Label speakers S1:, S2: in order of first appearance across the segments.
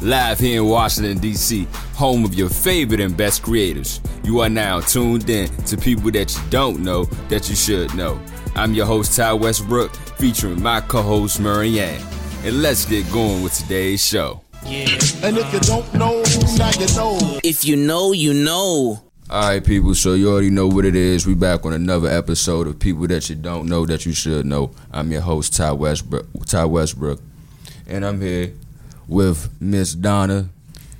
S1: live here in Washington, D.C., home of your favorite and best creators. You are now tuned in to people that you don't know that you should know. I'm your host, Ty Westbrook, featuring my co host, Marianne. And let's get going with today's show.
S2: Yeah. And if you don't know, now you know.
S3: If you know, you know.
S1: All right, people. So you already know what it is. We back on another episode of people that you don't know that you should know. I'm your host Ty Westbrook. Ty Westbrook, and I'm here with Miss Donna,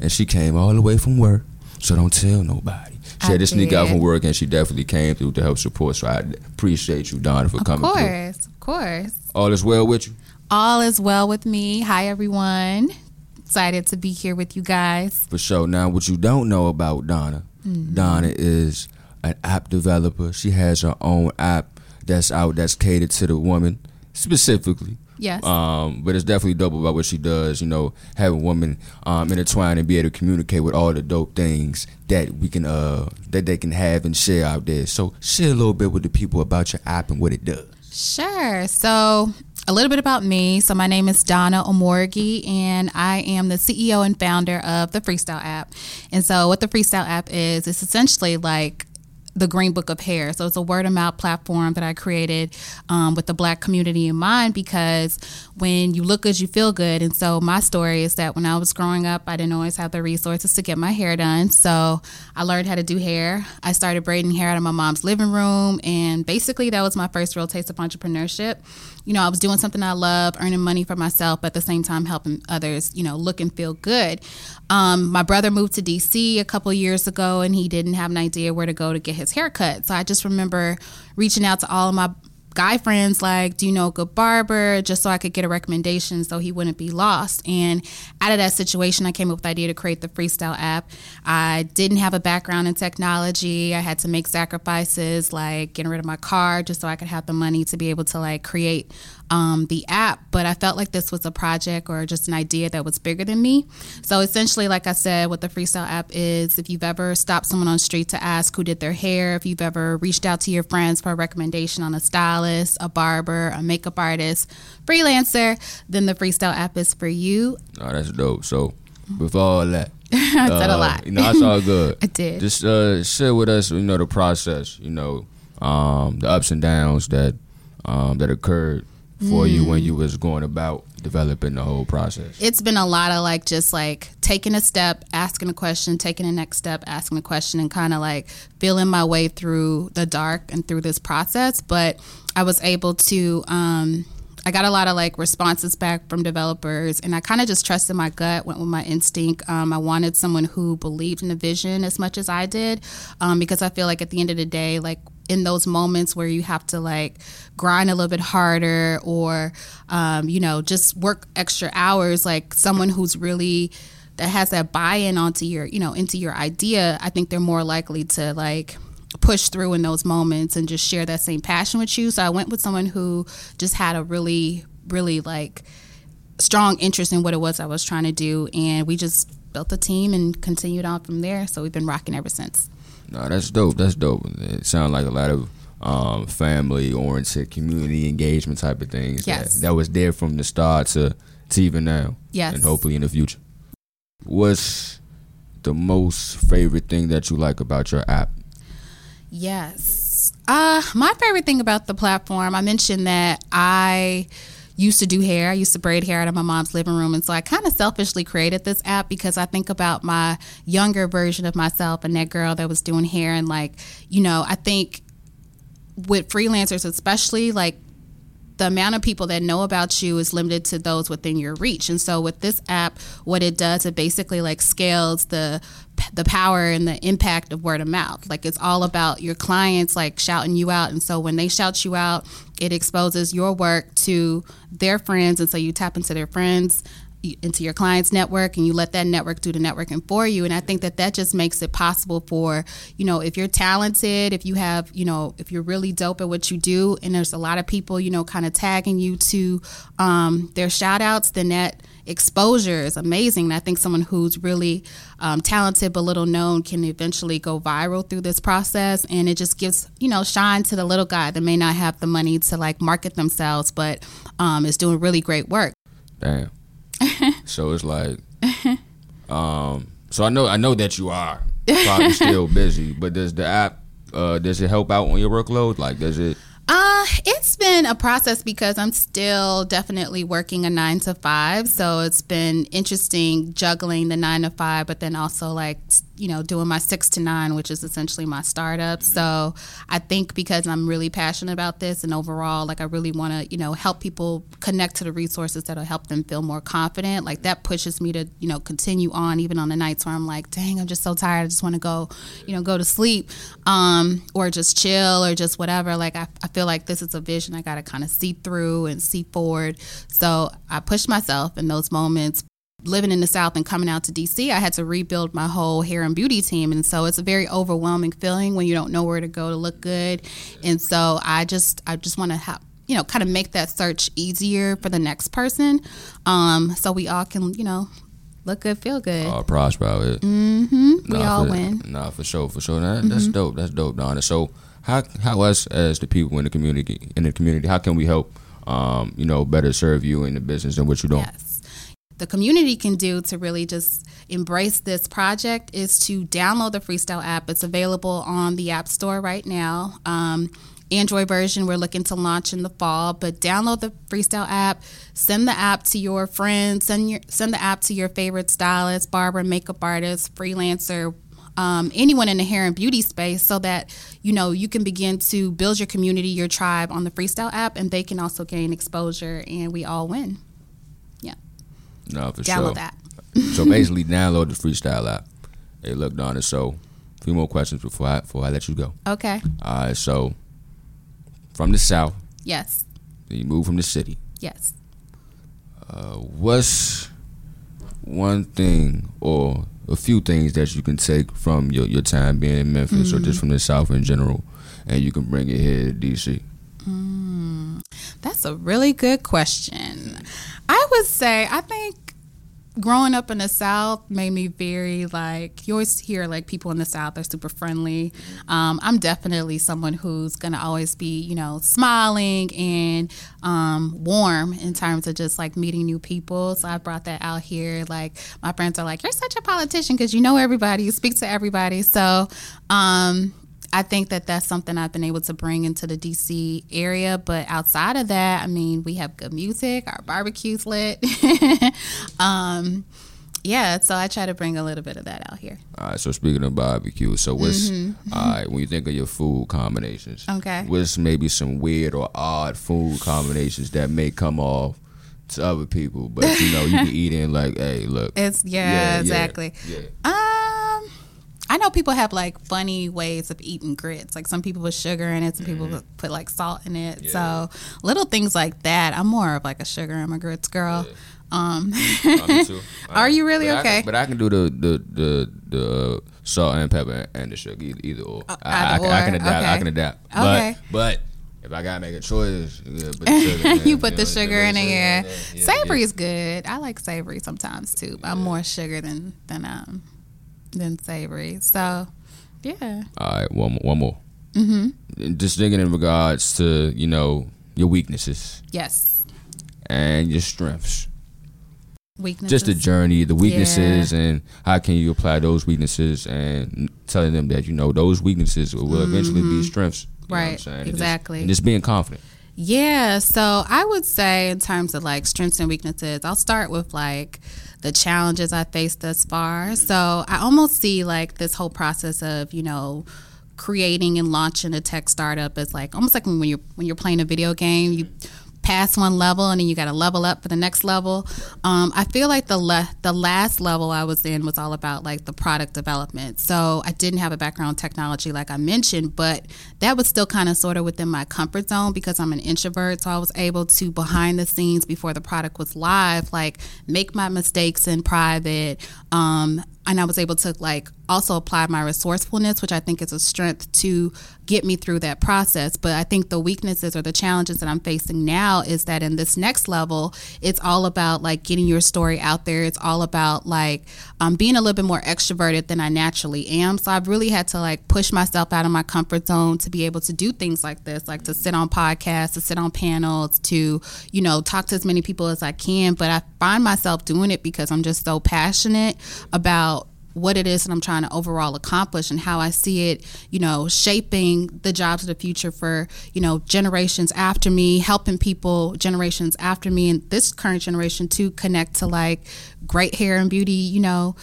S1: and she came all the way from work. So don't tell nobody. She
S4: I
S1: had to sneak out from work, and she definitely came through to help support. So I appreciate you, Donna, for
S4: Of
S1: coming. Of
S4: course, of course.
S1: All is well with you.
S4: All is well with me. Hi, everyone. Excited to be here with you guys.
S1: For sure. Now, what you don't know about Donna,
S4: Mm-hmm.
S1: Donna is an app developer. She has her own app that's out that's catered to the woman specifically.
S4: Yes.
S1: Um, but it's definitely dope about what she does. You know, having women um, intertwine and be able to communicate with all the dope things that we can uh that they can have and share out there. So share a little bit with the people about your app and what it does.
S4: Sure. So, a little bit about me. So, my name is Donna Omorgi, and I am the CEO and founder of the Freestyle app. And so, what the Freestyle app is, it's essentially like the Green Book of Hair. So it's a word of mouth platform that I created um, with the Black community in mind because when you look good, you feel good. And so my story is that when I was growing up, I didn't always have the resources to get my hair done. So I learned how to do hair. I started braiding hair out of my mom's living room, and basically that was my first real taste of entrepreneurship. You know, I was doing something I love, earning money for myself, but at the same time helping others, you know, look and feel good. Um, my brother moved to DC a couple years ago, and he didn't have an idea where to go to get his haircut. So I just remember reaching out to all of my guy friends like do you know a good barber? Just so i could get a recommendation so he wouldn't be lost. And out of that situation i came up with the idea to create the freestyle app. I didn't have a background in technology. I had to make sacrifices like getting rid of my car just so i could have the money to be able to like create um, the app but i felt like this was a project or just an idea that was bigger than me so essentially like i said what the freestyle app is if you've ever stopped someone on the street to ask who did their hair if you've ever reached out to your friends for a recommendation on a stylist a barber a makeup artist freelancer then the freestyle app is for you
S1: Oh, that's dope. So with all that,
S4: i said a
S1: Uh,
S4: lot
S1: You know, that's all good.
S4: I did.
S1: Just uh, share with us, you know, the process. You know, um, the ups and downs that um, that occurred for you
S4: Mm.
S1: when you was going about developing the whole process.
S4: it's been a lot of like just like taking a step, asking a question, taking the next step, asking a question, and kind of like feeling my way through the dark and through this process. But I was able to. Um, I got a lot of like responses back from developers, and I kind of just trusted my gut, went with my instinct. Um, I wanted someone who believed in the vision as much as I did, um, because I feel like at the end of the day, like in those moments where you have to like grind a little bit harder or um, you know just work extra hours like someone who's really that has that buy-in onto your you know into your idea i think they're more likely to like push through in those moments and just share that same passion with you. So i went with someone who just had a really really like strong interest in what it was i was trying to do and we just built a team and continued on from there. So we've been rocking ever since
S1: No, that's dope. That's dope. It sounds like a lot of um, family oriented, community engagement type of things.
S4: Yes.
S1: That, that was there from the start to to even now.
S4: Yes.
S1: And hopefully in the future. What's the most favorite thing that you like about your app?
S4: Yes. Uh, my favorite thing about the platform, I mentioned that I used to do hair. I used to braid hair out of my mom's living room. And so I kind of selfishly created this app because I think about my younger version of myself and that girl that was doing hair. And, like, you know, I think with freelancers, especially, like, the amount of people that know about you is limited to those within your reach. And so with this app, what it does, it basically like scales the the power and the impact of word of mouth. Like it's all about your clients like shouting you out. And so when they shout you out, it exposes your work to their friends. And so you tap into their friends into your client's network and you let that network do the networking for you. And i think that that just makes it possible for you know if you're talented if you have you know if you're really dope at what you do and there's a lot of people you know kind of tagging you to um, their shout outs then that exposure is amazing. And i think someone who's really um, talented but little known can eventually go viral through this process. And it just gives you know shine to the little guy that may not have the money to like market themselves but um, is doing really great work.
S1: Damn. so it's like um, so I know I know that you are probably still busy, but does the app uh, does it help out on your workload? Like, does it?
S4: Uh, it's been a process because I'm still definitely working a nine to five. So it's been interesting juggling the nine to five, but then also like, you know, doing my six to nine, which is essentially my startup. So I think because I'm really passionate about this and overall, like, I really want to, you know, help people connect to the resources that'll help them feel more confident. Like, that pushes me to, you know, continue on even on the nights where I'm like, dang, I'm just so tired. I just want to go, you know, go to sleep um, or just chill or just whatever. Like, I, I feel like this is a vision I got to kind of see through and see forward. So I push myself in those moments. Living in the South and coming out to DC, I had to rebuild my whole hair and beauty team. And so it's a very overwhelming feeling when you don't know where to go to look good. And so I just, I just want to have, you know, kind of make that search easier for the next person. Um, so we all can, you know, look good, feel good.
S1: Uh, prosper out it.
S4: mm-hmm. We all
S1: for,
S4: win. Mm-hmm.
S1: Nah, for sure, for sure. That, That's dope. That's dope, Donna. So, how how us as the people in the community in the community, how can we help? Um, you know, better serve you in the business and what you don't.
S4: Yes. The community can do to really just embrace this project is to download the Freestyle app. It's available on the App Store right now. Um, Android version we're looking to launch in the fall, but download the Freestyle app, send the app to your friends, send your send the app to your favorite stylist, barber, makeup artist, freelancer, um, anyone in the hair and beauty space so that you know you can begin to build your community your tribe on the freestyle app and they can also gain exposure and we all win
S1: No, for
S4: download
S1: sure.
S4: that
S1: so basically, download the freestyle app. Hey, look, Donna. So, a few more questions before I before I let you go.
S4: okay
S1: All right. So, from the south,
S4: yes
S1: you move from the city.
S4: yes
S1: Uh, what's one thing or a few things that you can take from your, your time being in Memphis or just from the South in general, and you can bring it here to DC?
S4: That's a really good question. I would say I think growing up in the South made me very like you always hear like people in the South are super friendly. Um, I'm definitely someone who's gonna always be you know smiling and um, warm in terms of just like meeting new people. So I brought that out here. Like my friends are like, you're such a politician because you know everybody, you speak to everybody. So. Um, I think that that's something I've been able to bring into the DC area. But outside of that, I mean, we have good music, our barbecue's lit. um, yeah, so I try to bring a little bit of that out here.
S1: All right. So speaking of barbecue, so what's all right when you think of your food combinations?
S4: Okay.
S1: What's maybe some weird or odd food combinations that may come off to other people, but you know you can eat in like, hey, look.
S4: It's yeah,
S1: Yeah, yeah,
S4: exactly.
S1: yeah.
S4: Um, I know people have like funny ways of eating grits. Like some people put sugar in it, some people put like salt in it. So little things like that. I'm more of like a sugar and my grits girl. Um,
S1: Uh, me too.
S4: Are you really?
S1: But I
S4: Okay.
S1: can- but I can do the the the, the salt and pepper and the sugar either, either or. I, I,
S4: Uh, either
S1: can, I can
S4: or,
S1: adapt. I can adapt.
S4: Okay.
S1: But but if I gotta make a choice, yeah, put the sugar in,
S4: you put
S1: know,
S4: the sugar in there.
S1: there. Yeah,
S4: Savory
S1: yeah.
S4: is good. I like savory sometimes too. But I'm more sugar than than um than savory. So yeah.
S1: All right, one more. One more. Mm-hmm. Just thinking in regards to you know your weaknesses
S4: Yes.
S1: and your strengths.
S4: Weaknesses.
S1: Just the journey, the weaknesses, and how can you apply those weaknesses, and telling them that you know those weaknesses will eventually be strengths. You know what I'm
S4: Mm-hmm. Right,
S1: saying? And just-
S4: exactly.
S1: and just being confident.
S4: Yeah, so I would say in terms of like strengths and weaknesses, I'll start with like the challenges I faced thus far. Mm-hmm. So I almost see like this whole process of, you know, creating and launching a tech startup is like almost like when you're when you're playing a video game, you pass one level and then you got to level up for the next level. Um, I feel like the le- the last level I was in was all about like the product development. So I didn't have a background in technology like I mentioned, but that was still kind of sort of within my comfort zone because I'm an introvert. So I was able to behind the scenes before the product was live, like make my mistakes in private. Um, and I was able to like also apply my resourcefulness, which I think is a strength to get me through that process. But I think the weaknesses or the challenges that I'm facing now is that in this next level, it's all about like getting your story out there. It's all about like um, being a little bit more extroverted than I naturally am. So I've really had to like push myself out of my comfort zone to be able to do things like this, like to sit on podcasts, to sit on panels, to, you know, talk to as many people as I can. But I find myself doing it because I'm just so passionate about what it is that I'm trying to overall accomplish and how I see it, you know, shaping the jobs of the future for, you know, generations after me, helping people generations after me and this current generation to connect to like great hair and beauty, you know,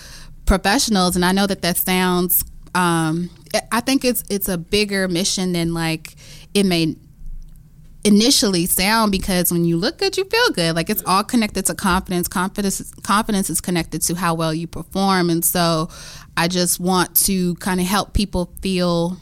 S4: professionals. And I know that that sounds, um, I think it's it's a bigger mission than like it may initially sound because when you look good you feel good. Like it's all connected to confidence. Confidence confidence is connected to how well you perform. And so i just want to kind of help people feel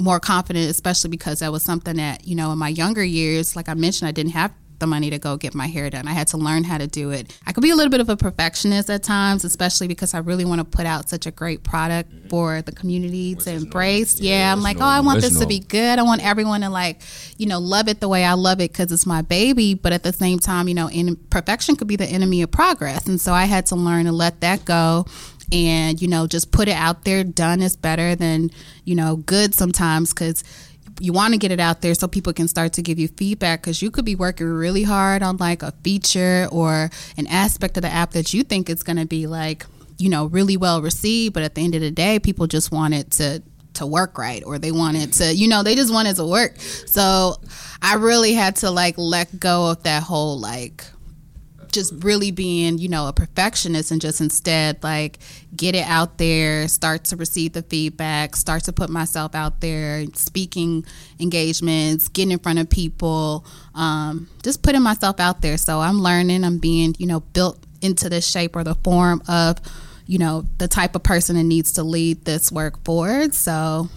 S4: more confident especially because that was something that you know in my younger years like i mentioned i didn't have the money to go get my hair done. I had to learn how to do it. I could be a little bit of a perfectionist at times, especially because I really want to put out such a great product mm-hmm. for the community to embrace. Yeah, yeah I'm like, normal. oh, I want this normal. to be good. I want everyone to like, you know, love it the way I love it because it's my baby. But at the same time, you know, in, perfection could be the enemy of progress. And so I had to learn to let that go and you know just put it out there done is better than you know good sometimes because you want to get it out there so people can start to give you feedback because you could be working really hard on like a feature or an aspect of the app that you think is going to be like you know really well received but at the end of the day people just want it to to work right or they want it to you know they just want it to work. So i really had to like let go of that whole like just really being, you know, a perfectionist and just instead like get it out there, start to receive the feedback, start to put myself out there, speaking engagements, getting in front of people, um, just putting myself out there. So I'm learning, I'm being, you know, built into the shape or the form of, you know, the type of person that needs to lead this work forward. So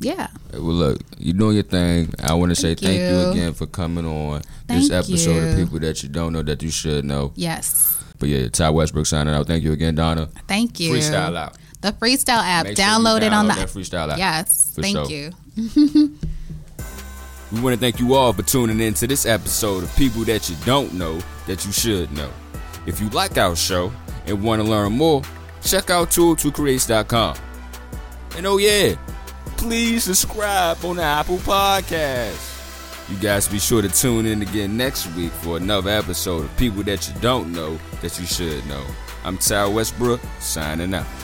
S4: yeah.
S1: Uh, well, look, you're doing your thing. I want to say thank you. you. again for coming on thank this episode you. of people that you don't know that you should know.
S4: Yes.
S1: But yeah, Ty Westbrook signing out. Thank you again, Donna.
S4: Thank you.
S1: Freestyle out.
S4: The freestyle app. Download it on the
S1: freestyle app.
S4: Yes. thank sure. you.
S1: we want to thank you all for tuning in to this episode of People That You Don't Know That You Should Know. If you like our show and want to learn more, check out tool2creates.com. And oh yeah, please subscribe on the Apple Podcast. You guys be sure to tune in again next week for another episode of People That You Don't Know That You Should Know. I'm Ty Westbrook, signing out.